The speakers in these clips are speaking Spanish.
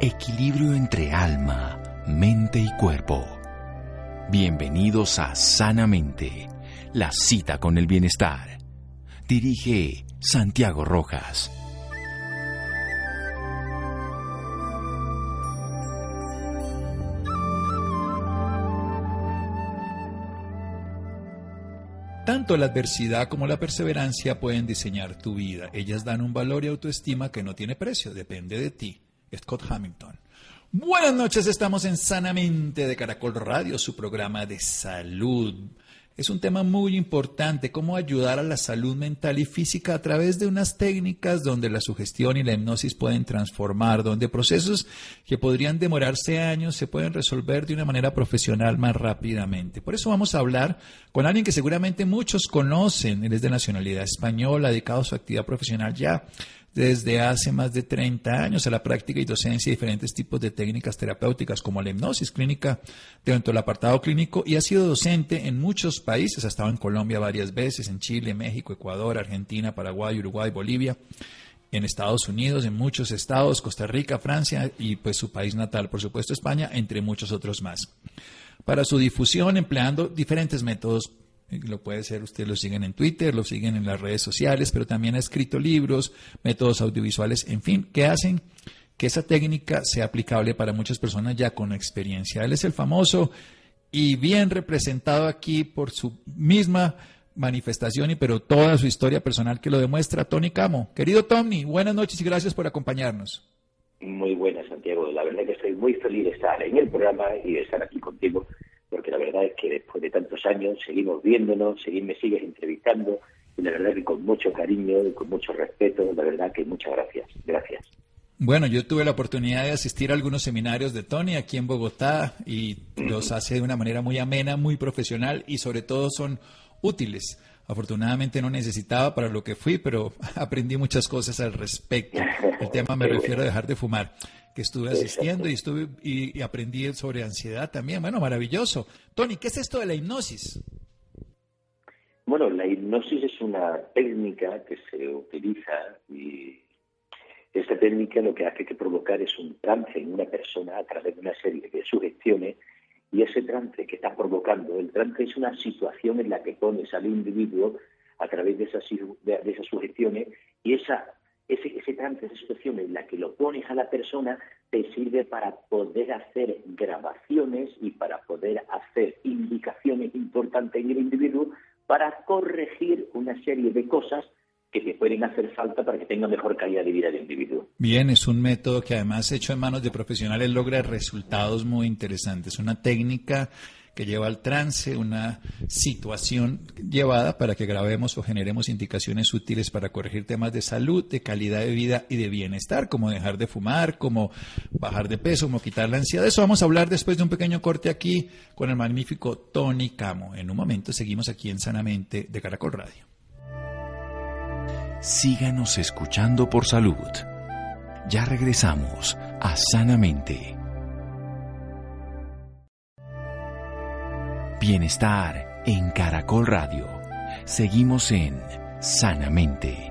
Equilibrio entre alma, mente y cuerpo. Bienvenidos a Sanamente, la cita con el bienestar. Dirige Santiago Rojas. Tanto la adversidad como la perseverancia pueden diseñar tu vida. Ellas dan un valor y autoestima que no tiene precio, depende de ti. Scott Hamilton. Buenas noches, estamos en Sanamente de Caracol Radio, su programa de salud. Es un tema muy importante, cómo ayudar a la salud mental y física a través de unas técnicas donde la sugestión y la hipnosis pueden transformar, donde procesos que podrían demorarse años se pueden resolver de una manera profesional más rápidamente. Por eso vamos a hablar con alguien que seguramente muchos conocen, él es de nacionalidad española, dedicado a su actividad profesional ya desde hace más de 30 años a la práctica y docencia de diferentes tipos de técnicas terapéuticas como la hipnosis clínica dentro del apartado clínico y ha sido docente en muchos países, ha estado en Colombia varias veces, en Chile, México, Ecuador, Argentina, Paraguay, Uruguay, Bolivia, en Estados Unidos, en muchos estados, Costa Rica, Francia y pues su país natal, por supuesto España, entre muchos otros más. Para su difusión empleando diferentes métodos lo puede ser, ustedes lo siguen en Twitter, lo siguen en las redes sociales, pero también ha escrito libros, métodos audiovisuales, en fin, que hacen que esa técnica sea aplicable para muchas personas ya con experiencia. Él es el famoso y bien representado aquí por su misma manifestación y pero toda su historia personal que lo demuestra Tony Camo. Querido Tony, buenas noches y gracias por acompañarnos. Muy buenas, Santiago. La verdad que estoy muy feliz de estar en el programa y de estar aquí contigo porque la verdad es que después de tantos años seguimos viéndonos, me sigues entrevistando, y la verdad que con mucho cariño y con mucho respeto, la verdad que muchas gracias. Gracias. Bueno, yo tuve la oportunidad de asistir a algunos seminarios de Tony aquí en Bogotá y los hace de una manera muy amena, muy profesional y sobre todo son útiles. Afortunadamente no necesitaba para lo que fui, pero aprendí muchas cosas al respecto. El tema me refiero a dejar de fumar que estuve asistiendo y estuve y, aprendí sobre ansiedad también. Bueno, maravilloso. Tony, ¿qué es esto de la hipnosis? Bueno, la hipnosis es una técnica que se utiliza y esta técnica lo que hace que provocar es un trance en una persona a través de una serie de sugestiones y ese trance que está provocando, el trance es una situación en la que pones al individuo a través de esas, de esas sugestiones y esa ese, ese trance, esa situación en la que lo pones a la persona, te sirve para poder hacer grabaciones y para poder hacer indicaciones importantes en el individuo para corregir una serie de cosas que te pueden hacer falta para que tenga mejor calidad de vida el individuo. Bien, es un método que además hecho en manos de profesionales logra resultados muy interesantes. Una técnica que lleva al trance, una situación llevada para que grabemos o generemos indicaciones útiles para corregir temas de salud, de calidad de vida y de bienestar, como dejar de fumar, como bajar de peso, como quitar la ansiedad. Eso vamos a hablar después de un pequeño corte aquí con el magnífico Tony Camo. En un momento seguimos aquí en Sanamente de Caracol Radio. Síganos escuchando por salud. Ya regresamos a Sanamente. Bienestar en Caracol Radio. Seguimos en Sanamente.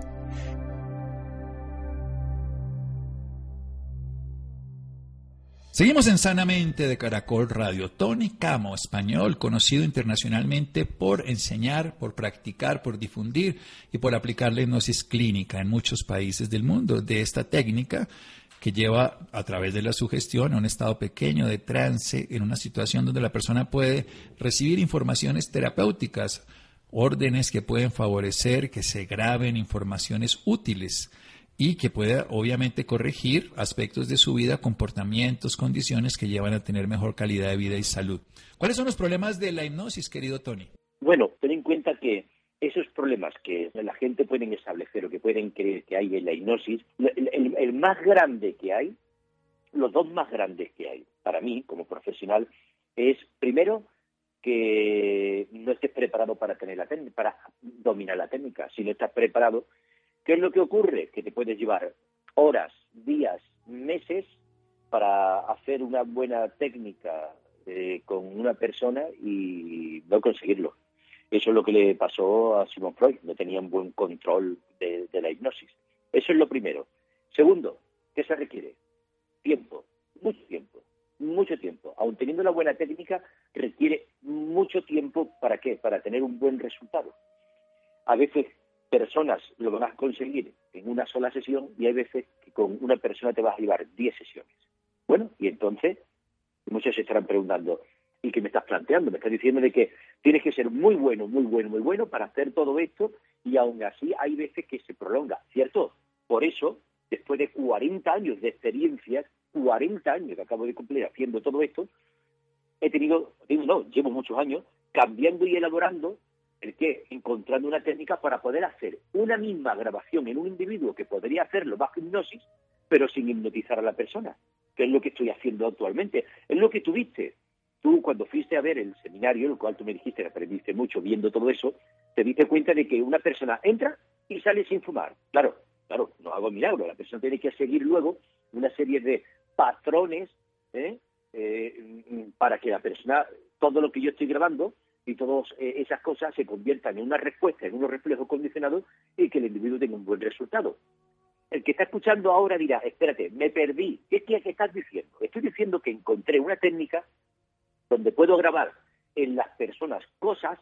Seguimos en Sanamente de Caracol Radio. Tony Camo, español, conocido internacionalmente por enseñar, por practicar, por difundir y por aplicar la hipnosis clínica en muchos países del mundo. De esta técnica que lleva a través de la sugestión a un estado pequeño de trance en una situación donde la persona puede recibir informaciones terapéuticas, órdenes que pueden favorecer que se graben informaciones útiles y que pueda obviamente corregir aspectos de su vida, comportamientos, condiciones que llevan a tener mejor calidad de vida y salud. ¿Cuáles son los problemas de la hipnosis, querido Tony? Bueno, ten en cuenta que esos problemas que la gente puede establecer o que pueden creer que hay en la hipnosis, el, más grande que hay, los dos más grandes que hay, para mí como profesional, es primero que no estés preparado para tener la para dominar la técnica. Si no estás preparado, ¿qué es lo que ocurre? Que te puedes llevar horas, días, meses para hacer una buena técnica eh, con una persona y no conseguirlo. Eso es lo que le pasó a Simon Freud, no tenía un buen control de, la hipnosis. Eso es lo primero. Segundo, ¿qué se requiere? Tiempo. teniendo una buena técnica requiere mucho tiempo para qué? Para tener un buen resultado. A veces personas lo van a conseguir en una sola sesión y hay veces que con una persona te vas a llevar 10 sesiones. Bueno, y entonces muchos se estarán preguntando, ¿y qué me estás planteando? Me estás diciendo de que tienes que ser muy bueno, muy bueno, muy bueno para hacer todo esto y aún así hay veces que se prolonga, ¿cierto? Por eso, después de 40 años de experiencias, 40 años que acabo de cumplir haciendo todo esto, he tenido, digo, no, llevo muchos años cambiando y elaborando el que encontrando una técnica para poder hacer una misma grabación en un individuo que podría hacerlo bajo hipnosis, pero sin hipnotizar a la persona, que es lo que estoy haciendo actualmente. Es lo que tuviste. Tú cuando fuiste a ver el seminario, el cual tú me dijiste que aprendiste mucho viendo todo eso, te diste cuenta de que una persona entra y sale sin fumar. Claro, claro, no hago milagro. La persona tiene que seguir luego una serie de patrones ¿eh? Eh, para que la persona, todo lo que yo estoy grabando y todas eh, esas cosas se conviertan en una respuesta, en unos reflejos condicionados y que el individuo tenga un buen resultado. El que está escuchando ahora dirá, espérate, me perdí. ¿Qué, qué estás diciendo? Estoy diciendo que encontré una técnica donde puedo grabar en las personas cosas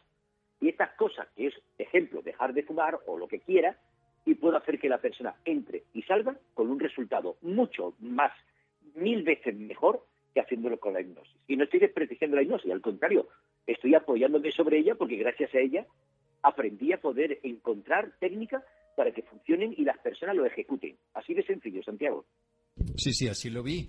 y estas cosas, que es, ejemplo, dejar de fumar o lo que quiera, y puedo hacer que la persona entre y salga con un resultado mucho más, mil veces mejor que haciéndolo con la hipnosis. Y no estoy desprestigiando la hipnosis, al contrario, estoy apoyándome sobre ella porque gracias a ella aprendí a poder encontrar técnicas para que funcionen y las personas lo ejecuten. Así de sencillo, Santiago. Sí, sí, así lo vi.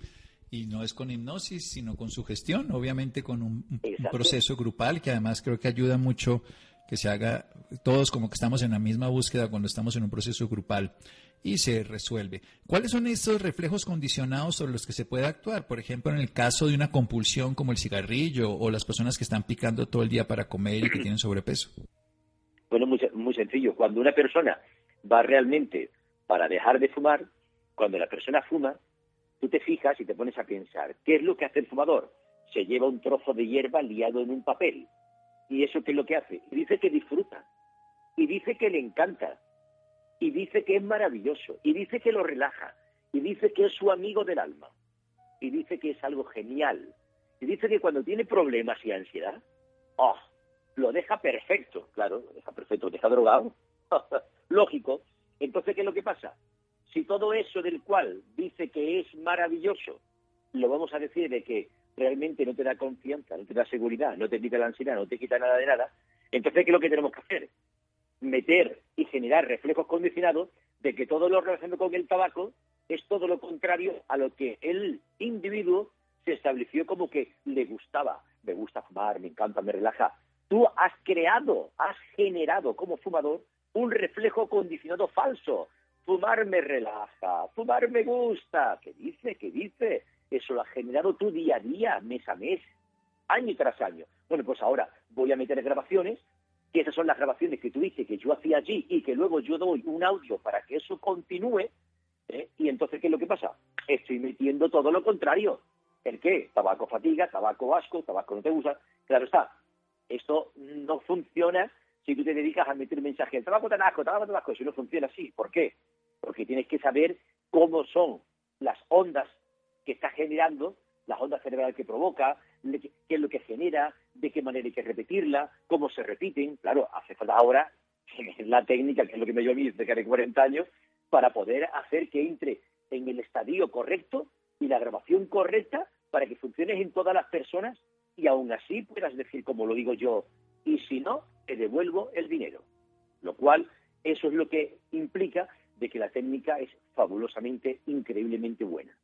Y no es con hipnosis, sino con sugestión, obviamente con un, un proceso grupal que además creo que ayuda mucho que se haga todos como que estamos en la misma búsqueda cuando estamos en un proceso grupal y se resuelve. ¿Cuáles son estos reflejos condicionados sobre los que se puede actuar? Por ejemplo, en el caso de una compulsión como el cigarrillo o las personas que están picando todo el día para comer y que tienen sobrepeso. Bueno, muy, muy sencillo. Cuando una persona va realmente para dejar de fumar, cuando la persona fuma, tú te fijas y te pones a pensar, ¿qué es lo que hace el fumador? Se lleva un trozo de hierba liado en un papel. ¿Y eso qué es lo que hace? Dice que disfruta. Y dice que le encanta y dice que es maravilloso, y dice que lo relaja, y dice que es su amigo del alma, y dice que es algo genial, y dice que cuando tiene problemas y ansiedad, oh, lo deja perfecto, claro, lo deja perfecto, lo deja drogado, lógico. Entonces, ¿qué es lo que pasa? Si todo eso del cual dice que es maravilloso, lo vamos a decir de que realmente no te da confianza, no te da seguridad, no te quita la ansiedad, no te quita nada de nada, entonces, ¿qué es lo que tenemos que hacer? meter y generar reflejos condicionados de que todo lo relacionado con el tabaco es todo lo contrario a lo que el individuo se estableció como que le gustaba. Me gusta fumar, me encanta, me relaja. Tú has creado, has generado como fumador un reflejo condicionado falso. Fumar me relaja, fumar me gusta. ¿Qué dice? ¿Qué dice? Eso lo has generado tú día a día, mes a mes, año tras año. Bueno, pues ahora voy a meter grabaciones que esas son las grabaciones que tú dices que yo hacía allí y que luego yo doy un audio para que eso continúe, ¿eh? y entonces, ¿qué es lo que pasa? Estoy metiendo todo lo contrario. ¿El qué? Tabaco fatiga, tabaco asco, tabaco no te gusta. Claro está, esto no funciona si tú te dedicas a meter mensajes, tabaco tan asco, tabaco tan asco, eso no funciona así. ¿Por qué? Porque tienes que saber cómo son las ondas que está generando las ondas cerebrales que provoca, qué es lo que genera, de qué manera hay que repetirla, cómo se repiten. Claro, hace falta ahora la técnica, que es lo que me dio a mí desde que hace 40 años, para poder hacer que entre en el estadio correcto y la grabación correcta para que funcione en todas las personas y aún así puedas decir, como lo digo yo, y si no, te devuelvo el dinero. Lo cual, eso es lo que implica de que la técnica es fabulosamente, increíblemente buena.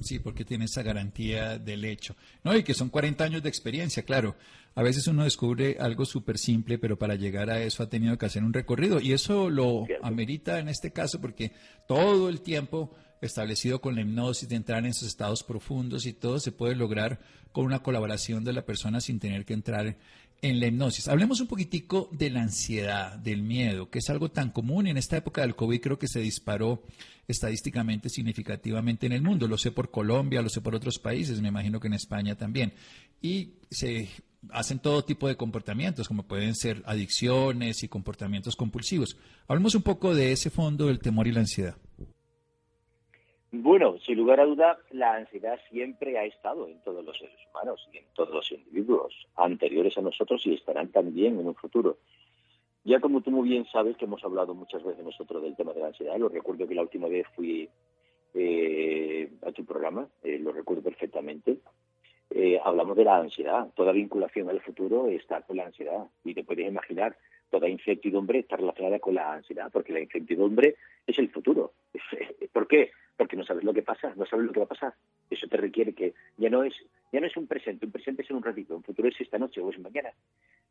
Sí, porque tiene esa garantía del hecho. No, y que son 40 años de experiencia, claro. A veces uno descubre algo súper simple, pero para llegar a eso ha tenido que hacer un recorrido. Y eso lo amerita en este caso porque todo el tiempo establecido con la hipnosis, de entrar en esos estados profundos y todo se puede lograr con una colaboración de la persona sin tener que entrar en la hipnosis. Hablemos un poquitico de la ansiedad, del miedo, que es algo tan común en esta época del COVID, creo que se disparó estadísticamente significativamente en el mundo. Lo sé por Colombia, lo sé por otros países, me imagino que en España también. Y se hacen todo tipo de comportamientos, como pueden ser adicciones y comportamientos compulsivos. Hablemos un poco de ese fondo del temor y la ansiedad. Bueno, sin lugar a duda, la ansiedad siempre ha estado en todos los seres humanos y en todos los individuos anteriores a nosotros y estarán también en un futuro. Ya como tú muy bien sabes que hemos hablado muchas veces nosotros del tema de la ansiedad, lo recuerdo que la última vez fui eh, a tu programa, eh, lo recuerdo perfectamente, eh, hablamos de la ansiedad. Toda vinculación al futuro está con la ansiedad. Y te puedes imaginar, toda incertidumbre está relacionada con la ansiedad, porque la incertidumbre es el futuro. ¿Por qué? Porque no sabes lo que pasa, no sabes lo que va a pasar. Eso te requiere que ya no es ya no es un presente, un presente es en un ratito, un futuro es esta noche o es mañana.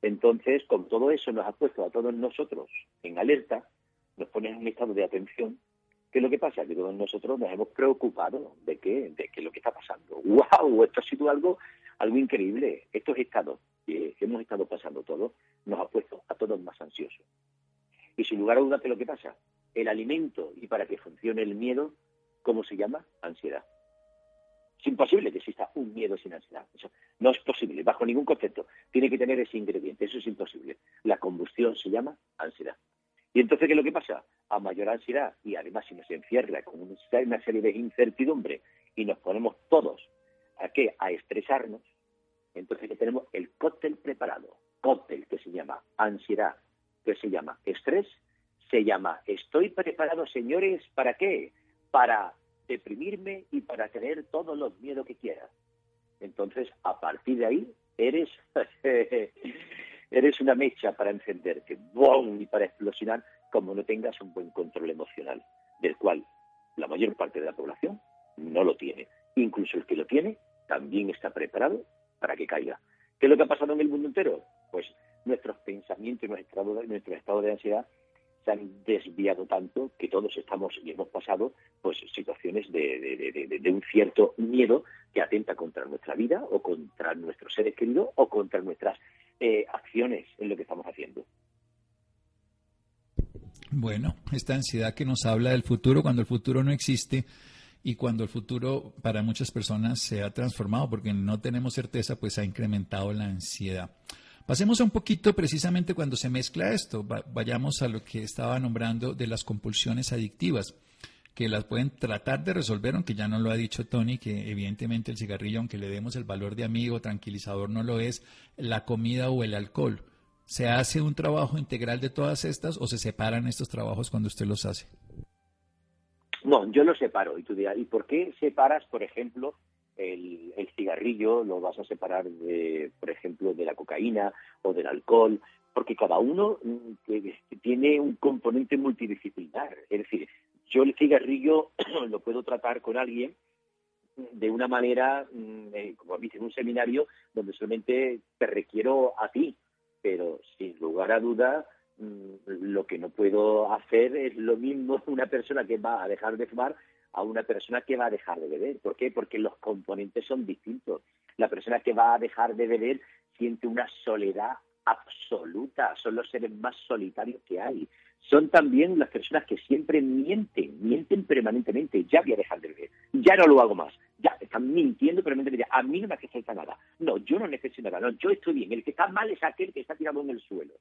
Entonces, con todo eso nos ha puesto a todos nosotros en alerta, nos pone en un estado de atención ¿Qué es lo que pasa? Que todos nosotros nos hemos preocupado de qué, de qué es lo que está pasando. ¡Wow! Esto ha sido algo, algo increíble. Estos estados que hemos estado pasando todos nos ha puesto a todos más ansiosos. Y sin lugar a dudas, ¿qué es lo que pasa? El alimento y para que funcione el miedo, ¿cómo se llama? Ansiedad. Es imposible que exista un miedo sin ansiedad. Eso no es posible, bajo ningún concepto. Tiene que tener ese ingrediente, eso es imposible. La combustión se llama ansiedad. Y entonces, ¿qué es lo que pasa? A mayor ansiedad y además si nos encierra con una serie de incertidumbre y nos ponemos todos a qué? A estresarnos, entonces que tenemos el cóctel preparado, cóctel que se llama ansiedad, que se llama estrés, se llama estoy preparado, señores, ¿para qué? Para deprimirme y para tener todos los miedos que quiera. Entonces, a partir de ahí, eres eres una mecha para encenderte, ¡bom! y para explosionar, como no tengas un buen control emocional, del cual la mayor parte de la población no lo tiene. Incluso el que lo tiene también está preparado para que caiga. ¿Qué es lo que ha pasado en el mundo entero? Pues nuestros pensamientos y nuestro estado de ansiedad se han desviado tanto que todos estamos y hemos pasado pues situaciones de, de, un cierto miedo que atenta contra nuestra vida o contra nuestros seres queridos o contra nuestras eh, acciones en lo que estamos haciendo. Bueno, esta ansiedad que nos habla del futuro cuando el futuro no existe y cuando el futuro para muchas personas se ha transformado porque no tenemos certeza, pues ha incrementado la ansiedad. Pasemos a un poquito precisamente cuando se mezcla esto, vayamos a lo que estaba nombrando de las compulsiones adictivas que las pueden tratar de resolver, aunque ya no lo ha dicho Tony, que evidentemente el cigarrillo, aunque le demos el valor de amigo, tranquilizador no lo es, la comida o el alcohol. ¿Se hace un trabajo integral de todas estas o se separan estos trabajos cuando usted los hace? No, yo los separo. Y tú dirás, ¿y por qué separas, por ejemplo, el, el, cigarrillo? Lo vas a separar, de, por ejemplo, de la cocaína o del alcohol, porque cada uno mm, tiene un componente multidisciplinar. Es decir, yo el cigarrillo lo puedo tratar con alguien de una manera, mm, eh, como dice, en un seminario donde solamente te requiero a ti, pero sin lugar a duda mm, lo que no puedo hacer es lo mismo una persona que va a dejar de fumar a una persona que va a dejar de beber. ¿Por qué? Porque los componentes son distintos. La persona que va a dejar de beber siente una soledad absoluta, son los seres más solitarios que hay son también las personas que siempre mienten, mienten permanentemente. Ya voy a dejar de beber, ya no lo hago más, ya están mintiendo permanentemente. A mí no me hace falta nada. No, yo no necesito nada, no, yo estoy bien. El que está mal es aquel que está tirado en el suelo.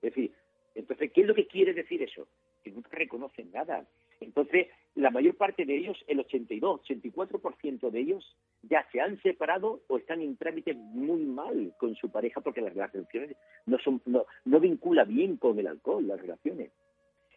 Es decir, entonces, ¿qué es lo que quiere decir eso? Que nunca reconocen nada. Entonces, la mayor parte de ellos, el 82, 84% de ellos, ya se han separado o están en trámite muy mal con su pareja porque las relaciones no son no, vincula bien con el alcohol, las relaciones.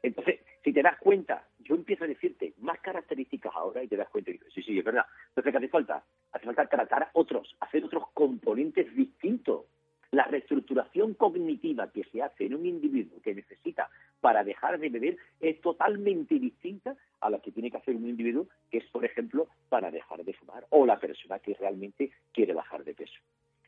Entonces, si te das cuenta, yo empiezo a decirte más características ahora y te das cuenta y dices, sí, sí, es verdad. Entonces, ¿qué hace falta? Hace falta tratar otros, hacer otros componentes distintos. La reestructuración cognitiva que se hace en un individuo que necesita para dejar de beber es totalmente distinta a la que tiene que hacer un individuo que es, por ejemplo, para dejar de fumar o la persona que realmente quiere bajar de peso.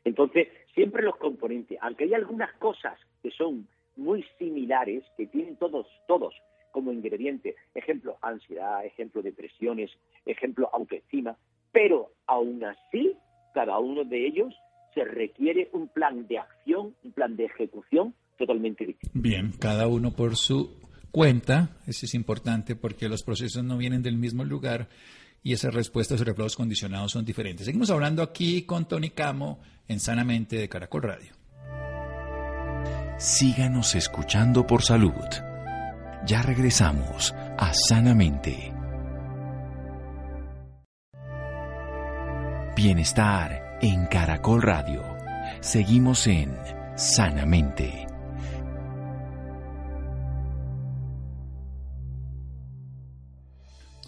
Entonces, siempre los componentes, aunque hay algunas cosas que son muy similares, que tienen todos, todos como ingrediente, ejemplo, ansiedad, ejemplo, depresiones, ejemplo, autoestima, pero aún así, cada uno de ellos se requiere un plan de acción, un plan de ejecución totalmente distinto. Bien, cada uno por su cuenta, eso es importante porque los procesos no vienen del mismo lugar y esas respuestas o reflejos condicionados son diferentes. Seguimos hablando aquí con Tony Camo en Sanamente de Caracol Radio. Síganos escuchando por salud. Ya regresamos a Sanamente. bienestar en Caracol Radio. Seguimos en Sanamente.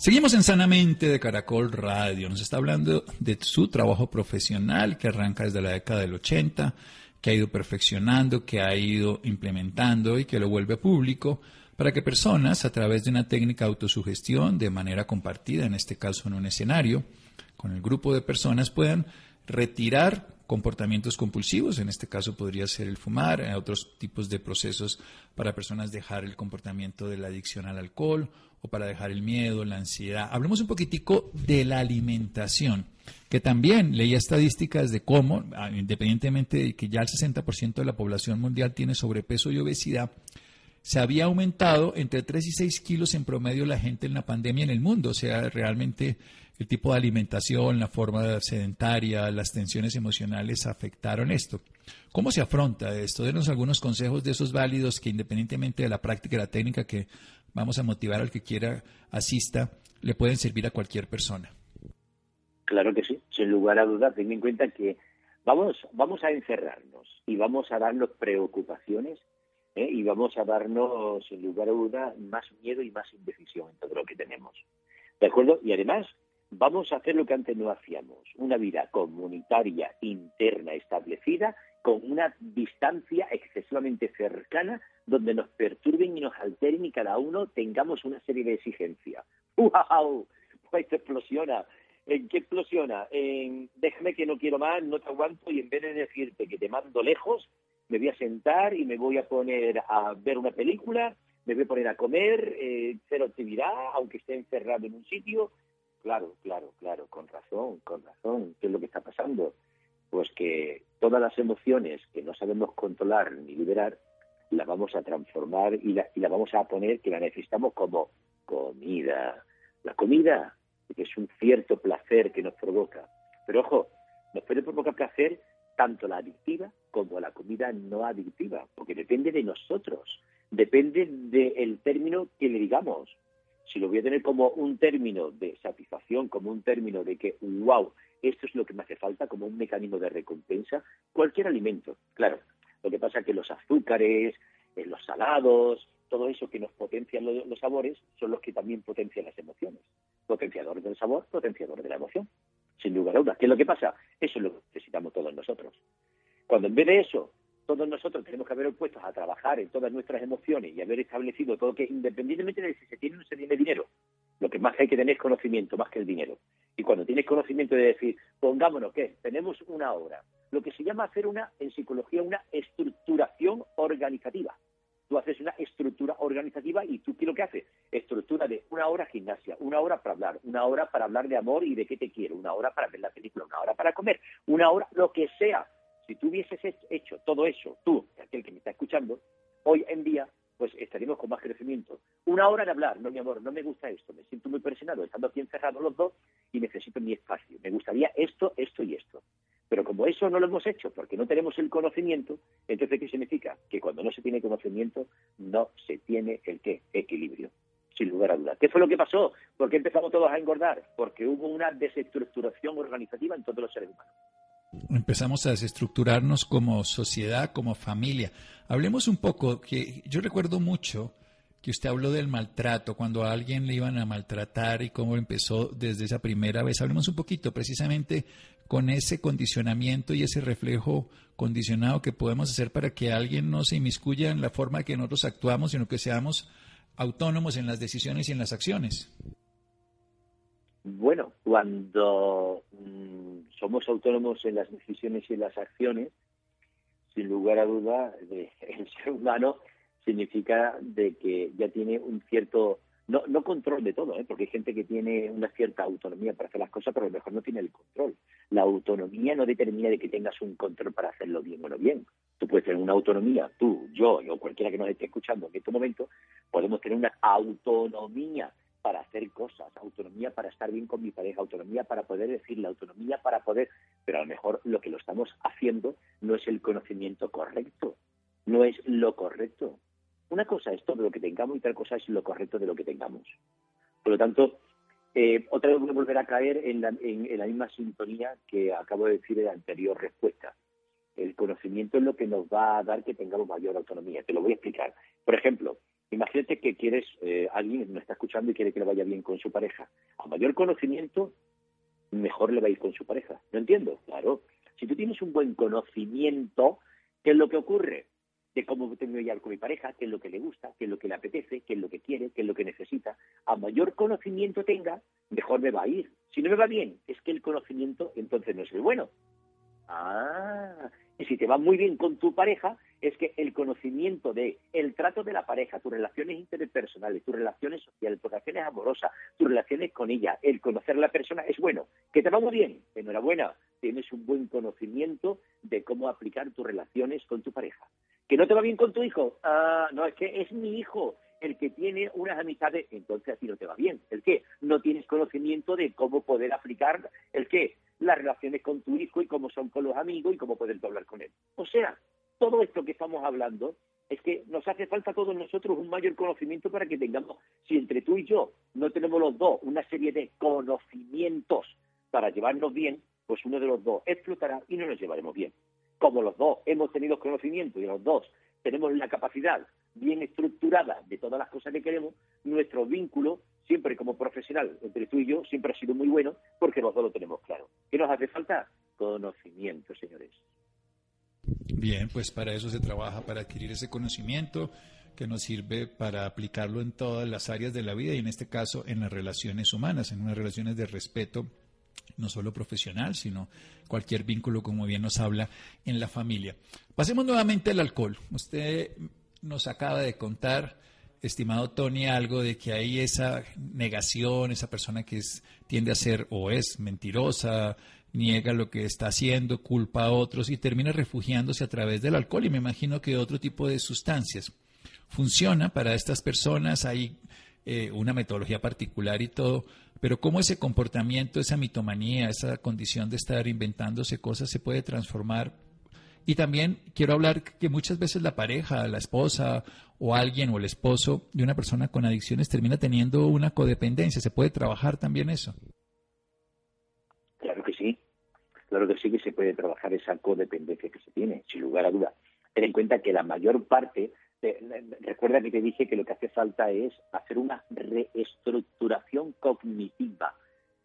Seguimos en Sanamente de Caracol Radio. Nos está hablando de su trabajo profesional que arranca desde la década del 80, que ha ido perfeccionando, que ha ido implementando y que lo vuelve público para que personas, a través de una técnica de autosugestión de manera compartida, en este caso en un escenario, con el grupo de personas, puedan retirar comportamientos compulsivos, en este caso podría ser el fumar, otros tipos de procesos para personas dejar el comportamiento de la adicción al alcohol o para dejar el miedo, la ansiedad. Hablemos un poquitico de la alimentación, que también leía estadísticas de cómo, ah, independientemente de que ya el 60% de la población mundial tiene sobrepeso y obesidad, se había aumentado entre 3 y 6 kilos en promedio la gente en la pandemia en el mundo. O sea, realmente el tipo de alimentación, la forma sedentaria, las tensiones emocionales afectaron esto. ¿Cómo se afronta esto? Denos algunos consejos de esos válidos que independientemente de la práctica y la técnica que vamos a motivar al que quiera asista, le pueden servir a cualquier persona. Claro que sí, sin lugar a dudas, ten en cuenta que vamos, vamos a encerrarnos y vamos a darnos preocupaciones ¿eh? y vamos a darnos, sin lugar a duda, más miedo y más indecisión en todo lo que tenemos. ¿De acuerdo? Y además, vamos a hacer lo que antes no hacíamos, una vida comunitaria interna establecida con una distancia excesivamente cercana donde nos perturben y nos alteren y cada uno tengamos una serie de exigencias. ¡Wow! Pues esto explosiona. ¿En qué explosiona? En déjame que no quiero más, no te aguanto y en vez de decirte que te mando lejos, me voy a sentar y me voy a poner a ver una película, me voy a poner a comer, eh, cero actividad, aunque esté encerrado en un sitio. Claro, claro, claro, con razón, con razón. ¿Qué es lo que está pasando? Pues que todas las emociones que no sabemos controlar ni liberar, las vamos a transformar y la, y la vamos a poner que la necesitamos como comida. La comida, que es un cierto placer que nos provoca. Pero ojo, nos puede provocar placer tanto la adictiva como la comida no adictiva, porque depende de nosotros, depende del término que le digamos. Si lo voy a tener como un término de satisfacción, como un término de que, wow, esto es lo que me hace falta, como un mecanismo de recompensa, cualquier alimento, claro. Lo que pasa es que los azúcares, eh, los salados, todo eso que nos potencian los, sabores, son los que también potencian las emociones. Potenciador del sabor, potenciador de la emoción sin lugar a dudas. ¿Qué es lo que pasa? Eso es lo que necesitamos todos nosotros. Cuando en vez de eso, todos nosotros tenemos que haber puestos a trabajar en todas nuestras emociones y haber establecido todo que, independientemente de si se tiene o no se tiene dinero, lo que más hay que tener es conocimiento, más que el dinero. Y cuando tienes conocimiento de decir, pongámonos que tenemos una hora, lo que se llama hacer una, en psicología, una estructuración organizativa. Tú haces una estructura organizativa y tú, ¿qué es lo que haces? Estructura de una hora gimnasia, una hora para hablar, una hora para hablar de amor y de qué te quiero, una hora para ver la película, una hora para comer, una hora, lo que sea. Si tú hubieses hecho todo eso, tú, aquel que me está escuchando, hoy en día, pues estaríamos con más crecimiento. Una hora de hablar, no, mi amor, no me gusta esto, me siento muy presionado, estando aquí encerrados los dos y necesito mi espacio. Me gustaría esto, esto y esto. Pero como eso no lo hemos hecho porque no tenemos el conocimiento, entonces ¿qué significa? Que cuando no se tiene conocimiento no se tiene el qué? Equilibrio, sin lugar a dudas. ¿Qué fue lo que pasó? ¿Por qué empezamos todos a engordar? Porque hubo una desestructuración organizativa en todos los seres humanos. Empezamos a desestructurarnos como sociedad, como familia. Hablemos un poco, que yo recuerdo mucho que usted habló del maltrato, cuando a alguien le iban a maltratar y cómo empezó desde esa primera vez. Hablemos un poquito precisamente con ese condicionamiento y ese reflejo condicionado que podemos hacer para que alguien no se inmiscuya en la forma que nosotros actuamos, sino que seamos autónomos en las decisiones y en las acciones. Bueno, cuando mm, somos autónomos en las decisiones y en las acciones, sin lugar a duda, el ser humano significa de que ya tiene un cierto, no, no control de todo, ¿eh? porque hay gente que tiene una cierta autonomía para hacer las cosas, pero a lo mejor no tiene el control. La autonomía no determina de que tengas un control para hacerlo bien o no bien. Tú puedes tener una autonomía, tú, yo o cualquiera que nos esté escuchando en este momento, podemos tener una autonomía para hacer cosas, autonomía para estar bien con mi pareja, autonomía para poder decirle, autonomía para poder, pero a lo mejor lo que lo estamos haciendo no es el conocimiento correcto, no es lo correcto. Una cosa es todo lo que tengamos y otra cosa es lo correcto de lo que tengamos. Por lo tanto, Eh, otra vez voy a volver a caer en la, en la misma sintonía que acabo de decir en la anterior respuesta. El conocimiento es lo que nos va a dar que tengamos mayor autonomía. Te lo voy a explicar. Por ejemplo, imagínate que quieres, eh, alguien nos está escuchando y quiere que le vaya bien con su pareja. A mayor conocimiento, mejor le va a ir con su pareja. ¿No entiendo? Claro. Si tú tienes un buen conocimiento, ¿qué es lo que ocurre? de cómo tengo que con mi pareja, qué es lo que le gusta, qué es lo que le apetece, qué es lo que quiere, qué es lo que necesita. A mayor conocimiento tenga, mejor me va a ir. Si no me va bien, es que el conocimiento entonces no es el bueno. Ah, y si te va muy bien con tu pareja, es que el conocimiento de el trato de la pareja, tus relaciones interpersonales, tus relaciones sociales, tus relaciones amorosas, tus relaciones con ella, el conocer la persona es bueno. Que te va muy bien, enhorabuena, tienes un buen conocimiento de cómo aplicar tus relaciones con tu pareja. Que no te va bien con tu hijo, ah, no, es que es mi hijo, el que tiene unas amistades, entonces a ti no te va bien. ¿El qué? No tienes conocimiento de cómo poder aplicar el qué, las relaciones con tu hijo y cómo son con los amigos y cómo poder hablar con él. O sea, todo esto que estamos hablando es que nos hace falta a todos nosotros un mayor conocimiento para que tengamos, si entre tú y yo no tenemos los dos una serie de conocimientos para llevarnos bien, pues uno de los dos explotará y no nos llevaremos bien. Como los dos hemos tenido conocimiento y los dos tenemos la capacidad bien estructurada de todas las cosas que queremos, nuestro vínculo, siempre como profesional, entre tú y yo, siempre ha sido muy bueno porque los dos lo tenemos claro. ¿Qué nos hace falta? Conocimiento, señores. Bien, pues para eso se trabaja, para adquirir ese conocimiento que nos sirve para aplicarlo en todas las áreas de la vida y en este caso en las relaciones humanas, en unas relaciones de respeto no solo profesional, sino cualquier vínculo, como bien nos habla, en la familia. Pasemos nuevamente al alcohol. Usted nos acaba de contar, estimado Tony, algo de que hay esa negación, esa persona que es, tiende a ser o es mentirosa, niega lo que está haciendo, culpa a otros y termina refugiándose a través del alcohol y me imagino que otro tipo de sustancias. ¿Funciona para estas personas? ¿Hay eh, una metodología particular y todo? Pero cómo ese comportamiento, esa mitomanía, esa condición de estar inventándose cosas se puede transformar y también quiero hablar que muchas veces la pareja, la esposa o alguien o el esposo de una persona con adicciones termina teniendo una codependencia. ¿Se puede trabajar también eso? Claro que sí que se puede trabajar esa codependencia que se tiene, sin lugar a duda. Ten en cuenta que la mayor parte, recuerda que te dije que lo que hace falta es hacer una reestructuración cognitiva.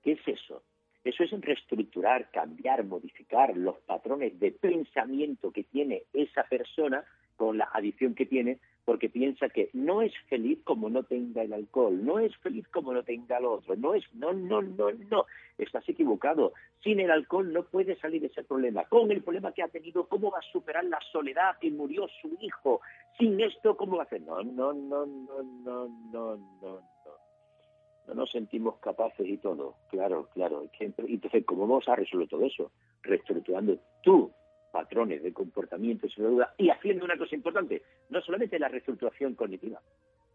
¿Qué es eso? Eso es reestructurar, cambiar, modificar los patrones de pensamiento que tiene esa persona con la adicción que tiene, porque piensa que no es feliz como no tenga el alcohol, no es feliz como no tenga el otro, no es, no, no, no, no, estás equivocado. Sin el alcohol no puede salir ese problema. Con el problema que ha tenido, ¿cómo va a superar la soledad que murió su hijo? Sin esto, ¿cómo va a hacer? No, no, no, no, no, no, no no nos sentimos capaces y todo. Claro, claro. Entonces, ¿cómo vamos a resolver todo eso? Reestructurando tus patrones de comportamiento y duda y haciendo una cosa importante, no solamente la reestructuración cognitiva,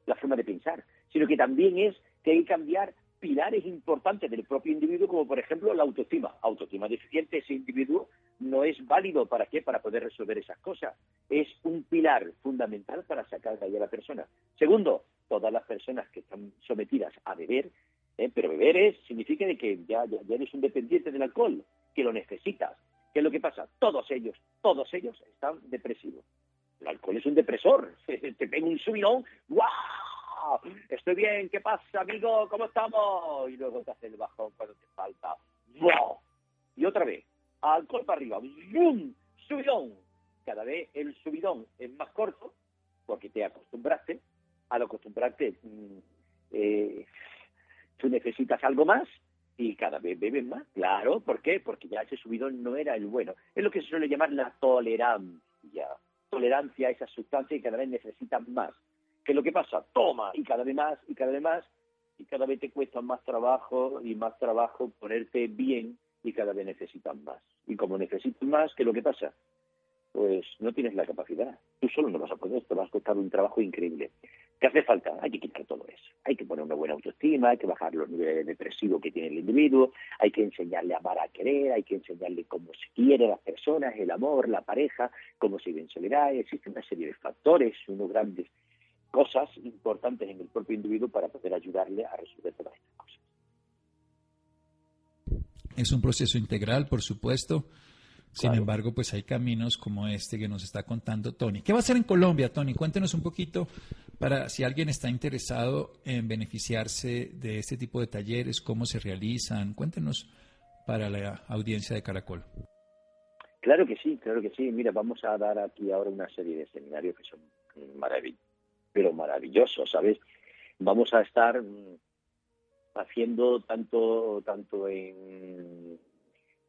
la forma de pensar, sino que también es que hay que cambiar pilares importantes del propio individuo, como por ejemplo la autoestima. Autoestima deficiente, ese individuo no es válido para qué, para poder resolver esas cosas. Es un pilar fundamental para sacar de ahí a la persona. Segundo, todas las personas que están sometidas a beber, ¿eh? pero beber es, significa de que ya, ya, eres un dependiente del alcohol, que lo necesitas. ¿Qué es lo que pasa? Todos ellos, todos ellos están depresivos. El alcohol es un depresor, te pega un subidón, ¡guau! Estoy bien, ¿qué pasa, amigo? ¿Cómo estamos? Y luego te hace el bajón cuando te falta. ¡Wow! Y otra vez, alcohol para arriba, ¡bum! Subidón. Cada vez el subidón es más corto, porque te acostumbraste, al acostumbrarte, mm, eh, tú necesitas algo más y cada vez bebes más. Claro, ¿por qué? Porque ya ese subidón no era el bueno. Es lo que se suele llamar la tolerancia. Tolerancia a esa sustancia y cada vez necesitan más. ¿Qué es lo que pasa? Toma, y cada vez más, y cada vez más, y cada vez te cuesta más trabajo y más trabajo ponerte bien y cada vez necesitan más. Y como necesitan más, ¿qué es lo que pasa? Pues no tienes la capacidad. Tú solo no vas a poder, te vas a costar un trabajo increíble. ¿Qué hace falta? Hay que quitar todo eso. Hay que poner una buena autoestima, hay que bajar los niveles depresivos que tiene el individuo, hay que enseñarle a amar a querer, hay que enseñarle cómo se quiere las personas, el amor, la pareja, cómo se vive en soledad. Existe una serie de factores, unos grandes cosas importantes en el propio individuo para poder ayudarle a resolver todas estas cosas. Es un proceso integral, por supuesto. Sin embargo, pues hay caminos como este que nos está contando Tony. ¿Qué va a hacer en Colombia, Tony? Cuéntenos un poquito para si alguien está interesado en beneficiarse de este tipo de talleres, cómo se realizan. Cuéntenos para la audiencia de Caracol. Claro que sí, claro que sí. Mira, vamos a dar aquí ahora una serie de seminarios que son maravillosos, pero maravillosos, ¿sabes? Vamos a estar mm, haciendo tanto tanto en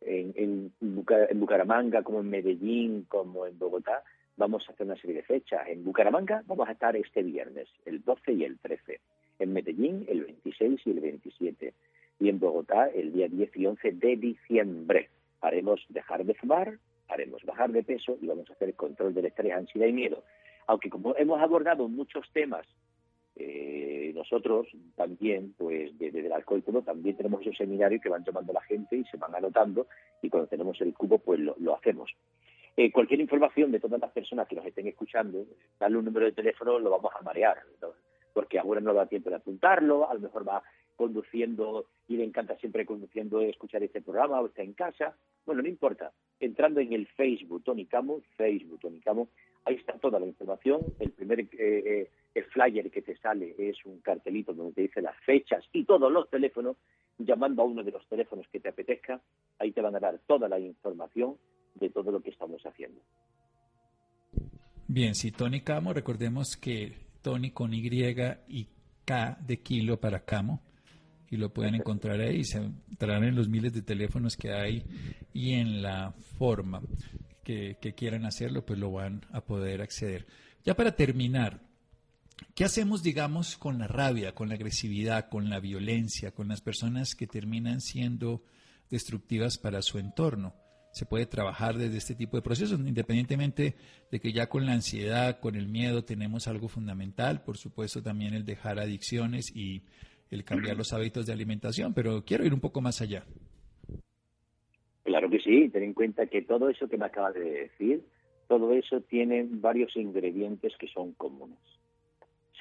en, en, Bucaramanga, como en Medellín, como en Bogotá, vamos a hacer una serie de fechas. En Bucaramanga vamos a estar este viernes, el 12 y el 13. En Medellín, el 26 y el 27. Y en Bogotá, el día 10 y 11 de diciembre. Haremos dejar de fumar, haremos bajar de peso y vamos a hacer control del estrés, ansiedad y miedo. Aunque como hemos abordado muchos temas eh, nosotros también, pues desde el alcohol también tenemos esos seminarios que van llamando a la gente y se van anotando y cuando tenemos el cubo, pues lo, hacemos. Eh, cualquier información de todas las personas que nos estén escuchando, darle un número de teléfono lo vamos a marear, porque ahora no da tiempo de apuntarlo, a lo mejor va conduciendo y le encanta siempre conduciendo escuchar este programa o está en casa. Bueno, no importa. Entrando en el Facebook Tony Camo, Facebook Tony Camo, ahí está toda la información. El primer eh, eh flyer que te sale es un cartelito donde te dice las fechas y todos los teléfonos, llamando a uno de los teléfonos que te apetezca, ahí te van a dar toda la información de todo lo que estamos haciendo. Bien, si Tony Camo, recordemos que Tony con Y y K de kilo para Camo, y lo pueden encontrar ahí, se entrarán en los miles de teléfonos que hay y en la forma que, quieran hacerlo, pues lo van a poder acceder. Ya para terminar, ¿Qué hacemos, digamos, con la rabia, con la agresividad, con la violencia, con las personas que terminan siendo destructivas para su entorno? Se puede trabajar desde este tipo de procesos, independientemente de que ya con la ansiedad, con el miedo, tenemos algo fundamental, por supuesto también el dejar adicciones y el cambiar los hábitos de alimentación, pero quiero ir un poco más allá. Claro que sí, ten en cuenta que todo eso que me acabas de decir, todo eso tiene varios ingredientes que son comunes.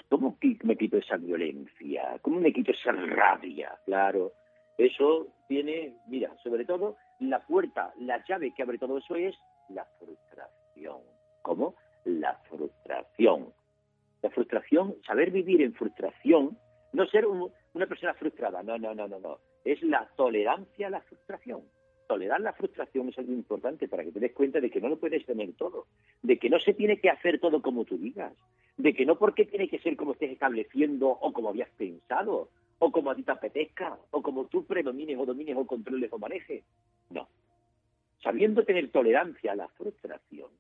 ¿Cómo me quito esa violencia? ¿Cómo me quito esa rabia? Claro, eso tiene, mira, sobre todo la puerta, la llave que abre todo eso es la frustración. ¿Cómo? La frustración. La frustración, saber vivir en frustración, no ser una persona frustrada, no, no, no, no, no. Es la tolerancia a la frustración. Tolerar la frustración es algo importante para que te des cuenta de que no lo puedes tener todo, de que no se tiene que hacer todo como tú digas, de que no porque tiene que ser como estés estableciendo o como habías pensado, o como a ti te apetezca, o como tú predomines o domines o controles o manejes. No. Sabiendo tener tolerancia a la frustración,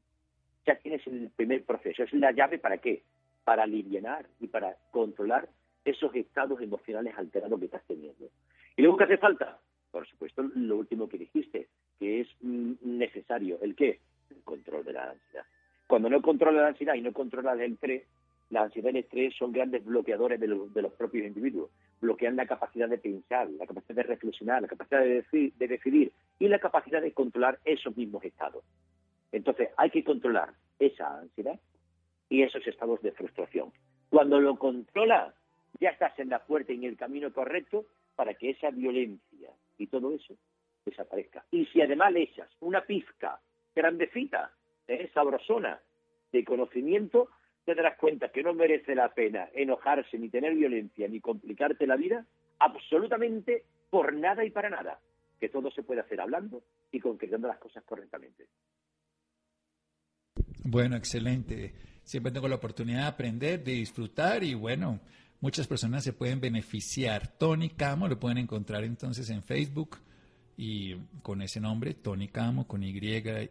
ya tienes el primer proceso. Es la llave para qué? Para aliviar y para controlar esos estados emocionales alterados que estás teniendo. ¿Y luego qué hace falta? Por supuesto, lo último que dijiste, que es mm, necesario. ¿El qué? El control de la ansiedad. Cuando no controla la ansiedad y no controla el estrés, la ansiedad y el estrés son grandes bloqueadores de, los propios individuos. Bloquean la capacidad de pensar, la capacidad de reflexionar, la capacidad de, de decidir y la capacidad de controlar esos mismos estados. Entonces, hay que controlar esa ansiedad y esos estados de frustración. Cuando lo controla, ya estás en la puerta y en el camino correcto para que esa violencia y todo eso desaparezca. Y si además le echas una pizca grandecita ¿eh? sabrosona de conocimiento, te darás cuenta que no merece la pena enojarse, ni tener violencia, ni complicarte la vida, absolutamente por nada y para nada. Que todo se puede hacer hablando y concretando las cosas correctamente. Bueno, excelente. Siempre tengo la oportunidad de aprender, de disfrutar y bueno, muchas personas se pueden beneficiar. Tony Camo lo pueden encontrar entonces en Facebook y con ese nombre, Tony Camo, con Y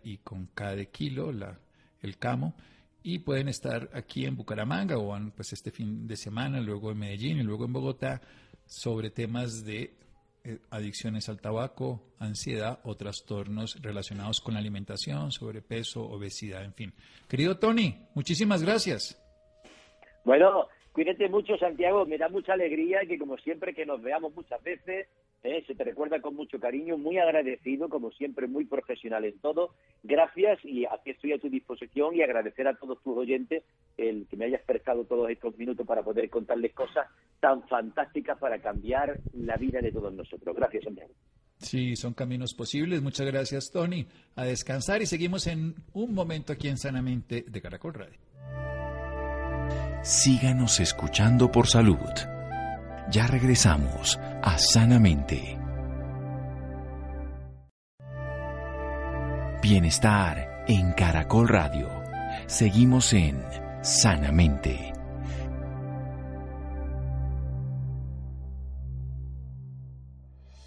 y con K de kilo, la, el Camo, y pueden estar aquí en Bucaramanga o pues este fin de semana, luego en Medellín y luego en Bogotá, sobre temas de eh, adicciones al tabaco, ansiedad o trastornos relacionados con la alimentación, sobrepeso, obesidad, en fin. Querido Tony, muchísimas gracias. Bueno, cuídate mucho, Santiago. Me da mucha alegría que, como siempre, que nos veamos muchas veces ¿eh? se te recuerda con mucho cariño, muy agradecido, como siempre, muy profesional en todo. Gracias y aquí estoy a tu disposición y agradecer a todos tus oyentes el que me hayas prestado todos estos minutos para poder contarles cosas tan fantásticas para cambiar la vida de todos nosotros. Gracias, Santiago. Sí, son caminos posibles. Muchas gracias, Tony. A descansar y seguimos en un momento aquí en Sanamente de Caracol Radio. Síganos escuchando por salud. Ya regresamos a Sanamente. Bienestar en Caracol Radio. Seguimos en Sanamente.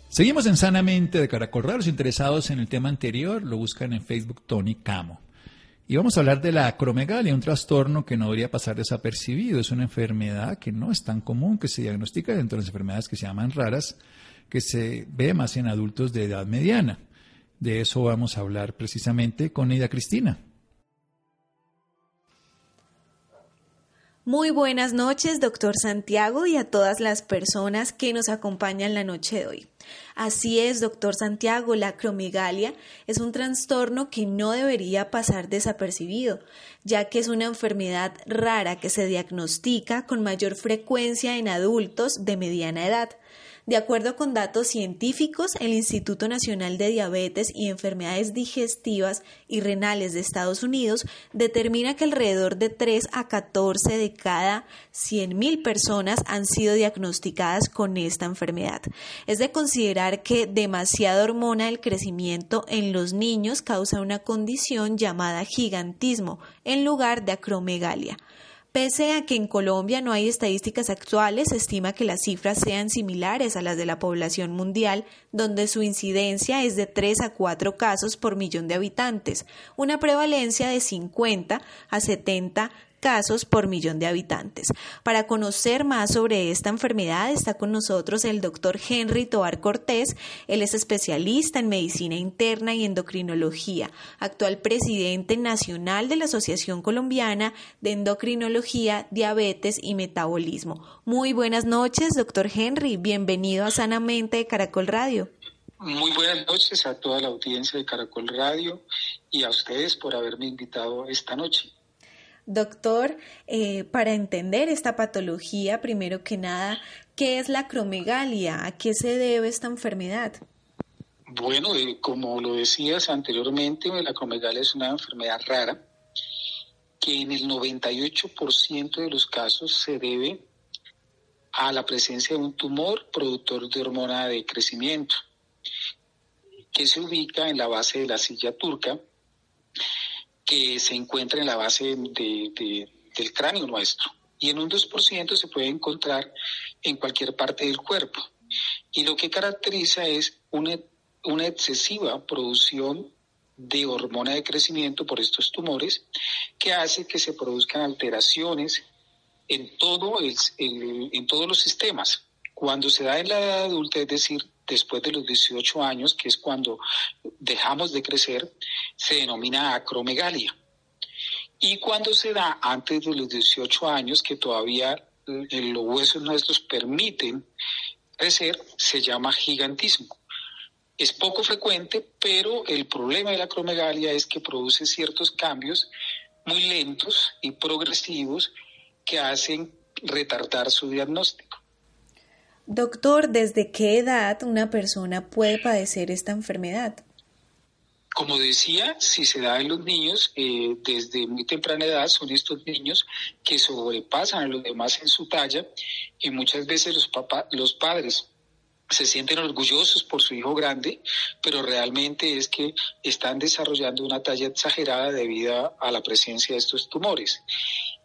Seguimos en Sanamente de Caracol Radio. Los interesados en el tema anterior lo buscan en Facebook Tony Camo. Y vamos a hablar de la acromegalia, un trastorno que no debería pasar desapercibido. Es una enfermedad que no es tan común, que se diagnostica dentro de las enfermedades que se llaman raras, que se ve más en adultos de edad mediana. De eso vamos a hablar precisamente con Ida Cristina. Muy buenas noches, doctor Santiago, y a todas las personas que nos acompañan la noche de hoy. Así es, doctor Santiago, la acromegalia es un trastorno que no debería pasar desapercibido, ya que es una enfermedad rara que se diagnostica con mayor frecuencia en adultos de mediana edad. De acuerdo con datos científicos, el Instituto Nacional de Diabetes y Enfermedades Digestivas y Renales de Estados Unidos determina que alrededor de 3 a 14 de cada 100.000 personas han sido diagnosticadas con esta enfermedad. Es de considerar que demasiada hormona del crecimiento en los niños causa una condición llamada gigantismo en lugar de acromegalia. Pese a que en Colombia no hay estadísticas actuales, se estima que las cifras sean similares a las de la población mundial, donde su incidencia es de 3 a 4 casos por millón de habitantes, una prevalencia de 50 a 70 casos por millón de habitantes. Para conocer más sobre esta enfermedad está con nosotros el doctor Henry Toar Cortés. Él es especialista en medicina interna y endocrinología, actual presidente nacional de la Asociación Colombiana de Endocrinología, Diabetes y Metabolismo. Muy buenas noches, doctor Henry. Bienvenido a Sanamente de Caracol Radio. Muy buenas noches a toda la audiencia de Caracol Radio y a ustedes por haberme invitado esta noche. Doctor, eh, para entender esta patología, primero que nada, ¿qué es la acromegalia? ¿A qué se debe esta enfermedad? Bueno, eh, como lo decías anteriormente, la acromegalia es una enfermedad rara que en el 98% de los casos se debe a la presencia de un tumor productor de hormona de crecimiento que se ubica en la base de la silla turca que se encuentra en la base de, del cráneo nuestro. Y en un 2% se puede encontrar en cualquier parte del cuerpo. Y lo que caracteriza es una, una excesiva producción de hormona de crecimiento por estos tumores que hace que se produzcan alteraciones en, todo el, en todos los sistemas. Cuando se da en la edad adulta, es decir, después de los 18 años, que es cuando dejamos de crecer, se denomina acromegalia. Y cuando se da antes de los 18 años, que todavía eh, los huesos nuestros permiten crecer, se llama gigantismo. Es poco frecuente, pero el problema de la acromegalia es que produce ciertos cambios muy lentos y progresivos que hacen retardar su diagnóstico. Doctor, ¿desde qué edad una persona puede padecer esta enfermedad? Como decía, si se da en los niños, eh, desde muy temprana edad son estos niños que sobrepasan a los demás en su talla y muchas veces los, los padres se sienten orgullosos por su hijo grande, pero realmente es que están desarrollando una talla exagerada debido a la presencia de estos tumores.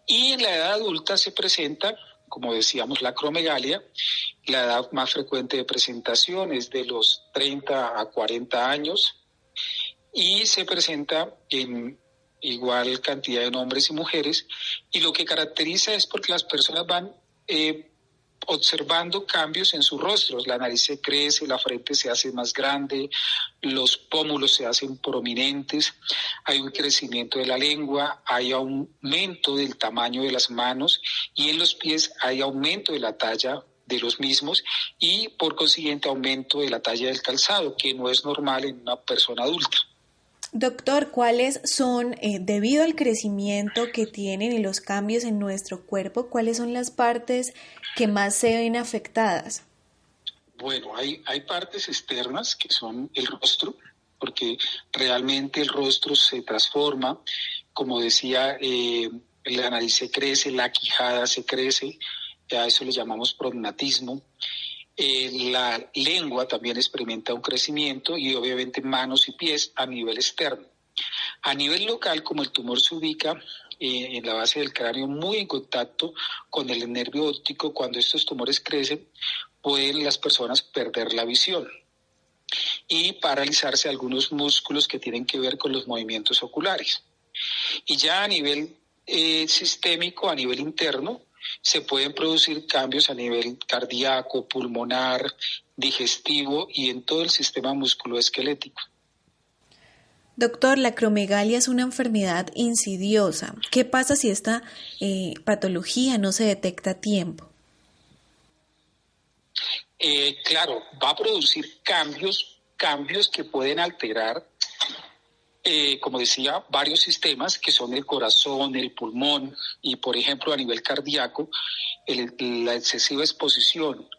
Y en la edad adulta se presenta como decíamos, la acromegalia. La edad más frecuente de presentación es de los 30 a 40 años y se presenta en igual cantidad de hombres y mujeres. Y lo que caracteriza es porque las personas van eh, observando cambios en sus rostros. La nariz se crece, la frente se hace más grande, los pómulos se hacen prominentes, hay un crecimiento de la lengua, hay aumento del tamaño de las manos y en los pies hay aumento de la talla de los mismos y por consiguiente aumento de la talla del calzado, que no es normal en una persona adulta. Doctor, ¿cuáles son, eh, debido al crecimiento que tienen y los cambios en nuestro cuerpo, cuáles son las partes que más se ven afectadas? Bueno, hay, hay partes externas que son el rostro, porque realmente el rostro se transforma, como decía, eh, la nariz se crece, la quijada se crece, a eso le llamamos prognatismo. La lengua también experimenta un crecimiento y obviamente manos y pies a nivel externo. A nivel local, como el tumor se ubica eh, en la base del cráneo muy en contacto con el nervio óptico, cuando estos tumores crecen, pueden las personas perder la visión y paralizarse algunos músculos que tienen que ver con los movimientos oculares. Y ya a nivel eh, sistémico, a nivel interno, se pueden producir cambios a nivel cardíaco, pulmonar, digestivo y en todo el sistema musculoesquelético. Doctor, la acromegalia es una enfermedad insidiosa. ¿Qué pasa si esta eh, patología no se detecta a tiempo? Eh, claro, va a producir cambios, cambios que pueden alterar, eh, como decía, varios sistemas que son el corazón, el pulmón y, por ejemplo, a nivel cardíaco, la excesiva exposición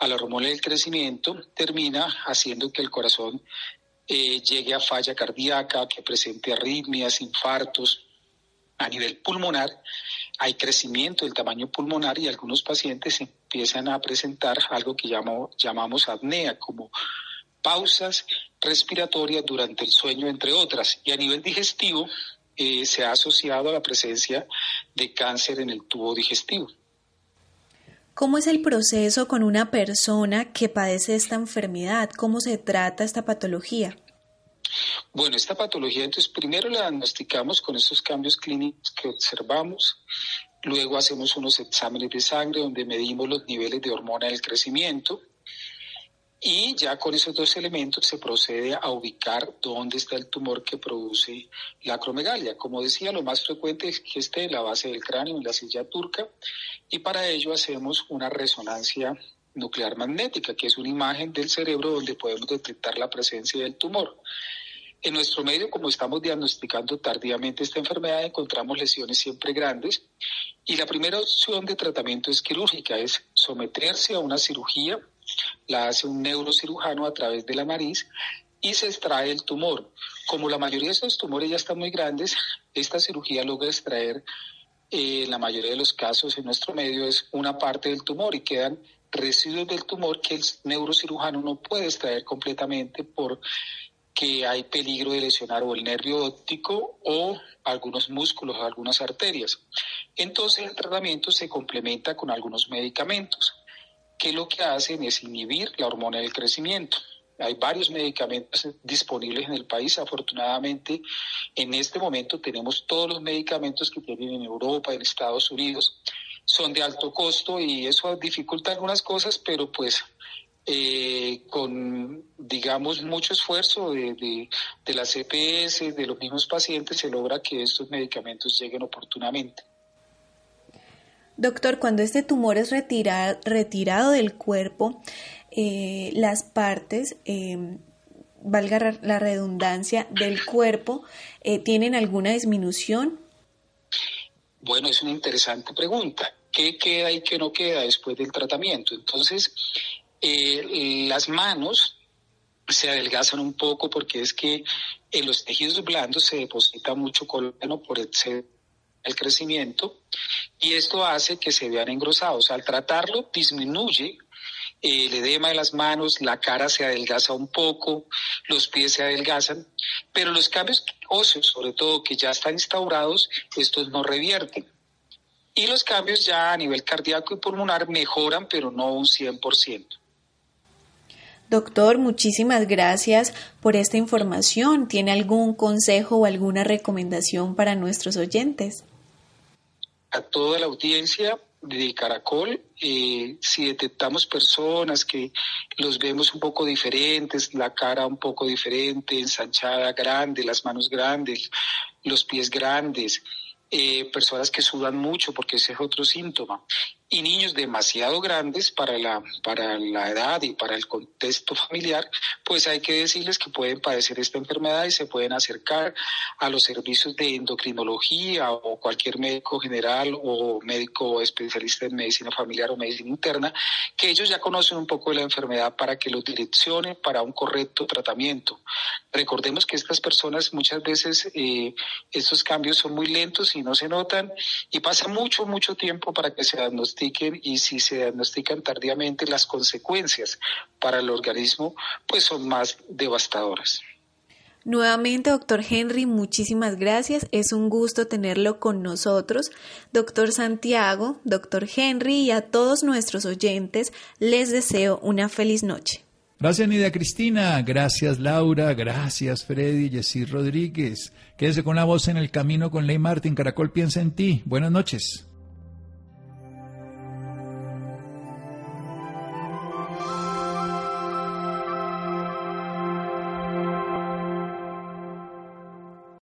a la hormona del crecimiento termina haciendo que el corazón eh, llegue a falla cardíaca, que presente arritmias, infartos. A nivel pulmonar, hay crecimiento del tamaño pulmonar y algunos pacientes empiezan a presentar algo que llamamos apnea, como pausas respiratorias durante el sueño, entre otras. Y a nivel digestivo, eh, se ha asociado a la presencia de cáncer en el tubo digestivo. ¿Cómo es el proceso con una persona que padece esta enfermedad? ¿Cómo se trata esta patología? Bueno, esta patología, entonces, primero la diagnosticamos con esos cambios clínicos que observamos, luego hacemos unos exámenes de sangre donde medimos los niveles de hormona del crecimiento y ya con esos dos elementos se procede a ubicar dónde está el tumor que produce la acromegalia. Como decía, lo más frecuente es que esté en la base del cráneo, en la silla turca, y para ello hacemos una resonancia nuclear magnética, que es una imagen del cerebro donde podemos detectar la presencia del tumor. En nuestro medio, como estamos diagnosticando tardíamente esta enfermedad, encontramos lesiones siempre grandes y la primera opción de tratamiento es quirúrgica, es someterse a una cirugía, la hace un neurocirujano a través de la nariz y se extrae el tumor. Como la mayoría de estos tumores ya están muy grandes, esta cirugía logra extraer, eh, en la mayoría de los casos en nuestro medio, es una parte del tumor y quedan residuos del tumor que el neurocirujano no puede extraer completamente por que hay peligro de lesionar o el nervio óptico o algunos músculos o algunas arterias. Entonces el tratamiento se complementa con algunos medicamentos que lo que hacen es inhibir la hormona del crecimiento. Hay varios medicamentos disponibles en el país. Afortunadamente, en este momento tenemos todos los medicamentos que tienen en Europa, en Estados Unidos. Son de alto costo y eso dificulta algunas cosas, pero pues eh, con, digamos, mucho esfuerzo de, de, la CPS, de los mismos pacientes, se logra que estos medicamentos lleguen oportunamente. Doctor, cuando este tumor es retirado del cuerpo, eh, las partes, em, valga la redundancia, del cuerpo, eh, ¿tienen alguna disminución? Bueno, es una interesante pregunta. ¿Qué queda y qué no queda después del tratamiento? Entonces, eh, las manos se adelgazan un poco porque es que en los tejidos blandos se deposita mucho colágeno por el, el crecimiento y esto hace que se vean engrosados. Al tratarlo disminuye el edema de las manos, la cara se adelgaza un poco, los pies se adelgazan, pero los cambios óseos, sobre todo que ya están instaurados, estos no revierten. Y los cambios ya a nivel cardíaco y pulmonar mejoran, pero no un 100%. Doctor, muchísimas gracias por esta información. ¿Tiene algún consejo o alguna recomendación para nuestros oyentes? A toda la audiencia de Caracol, eh, si detectamos personas que los vemos un poco diferentes, la cara un poco diferente, ensanchada, grande, las manos grandes, los pies grandes, eh, personas que sudan mucho, porque ese es otro síntoma, y niños demasiado grandes para la, para la edad y para el contexto familiar, pues hay que decirles que pueden padecer esta enfermedad y se pueden acercar a los servicios de endocrinología o cualquier médico general o médico especialista en medicina familiar o medicina interna, que ellos ya conocen un poco de la enfermedad para que lo direccionen para un correcto tratamiento. Recordemos que estas personas muchas veces eh, estos cambios son muy lentos y no se notan y pasa mucho, mucho tiempo para que se diagnostiquen y si se diagnostican tardíamente las consecuencias para el organismo pues son más devastadoras. Nuevamente, doctor Henry, muchísimas gracias. Es un gusto tenerlo con nosotros. Doctor Santiago, doctor Henry y a todos nuestros oyentes les deseo una feliz noche. Gracias, Nidia Cristina. Gracias, Laura. Gracias, Freddy. Jessy Rodríguez. Quédese con la voz en el camino con Ley Martín. Caracol piensa en ti. Buenas noches.